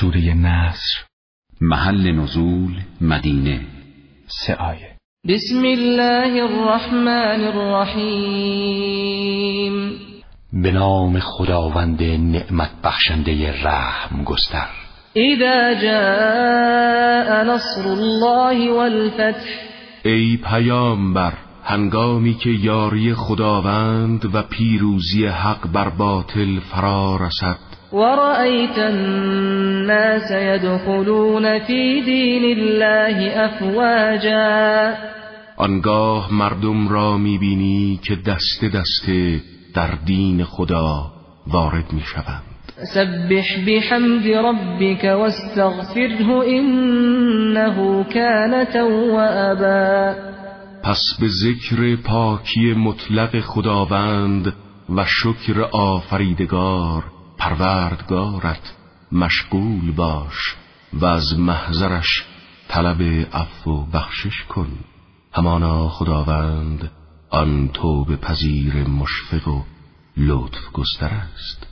سوره نصر. محل نزول مدینه. سه آیه. بسم الله الرحمن الرحیم. به نام خداوند نعمت بخشنده رحم گستر. اذا جاء نصر الله والفتح. ای پیامبر هنگامی که یاری خداوند و پیروزی حق بر باطل فرا رسد ورأيت الناس يدخلون في دين الله افواجا آنگاه مردم را می‌بینی که دست دسته در دین خدا وارد می‌شوند. سبح بحمد ربك واستغفره انه كان توابا. پس به ذکر پاکی مطلق خداوند و شکر آفریدگار پروردگارت مشغول باش و از محضرش طلب عفو و بخشش کن. همانا خداوند آن توبه پذیر مشفق و لطف گستر است.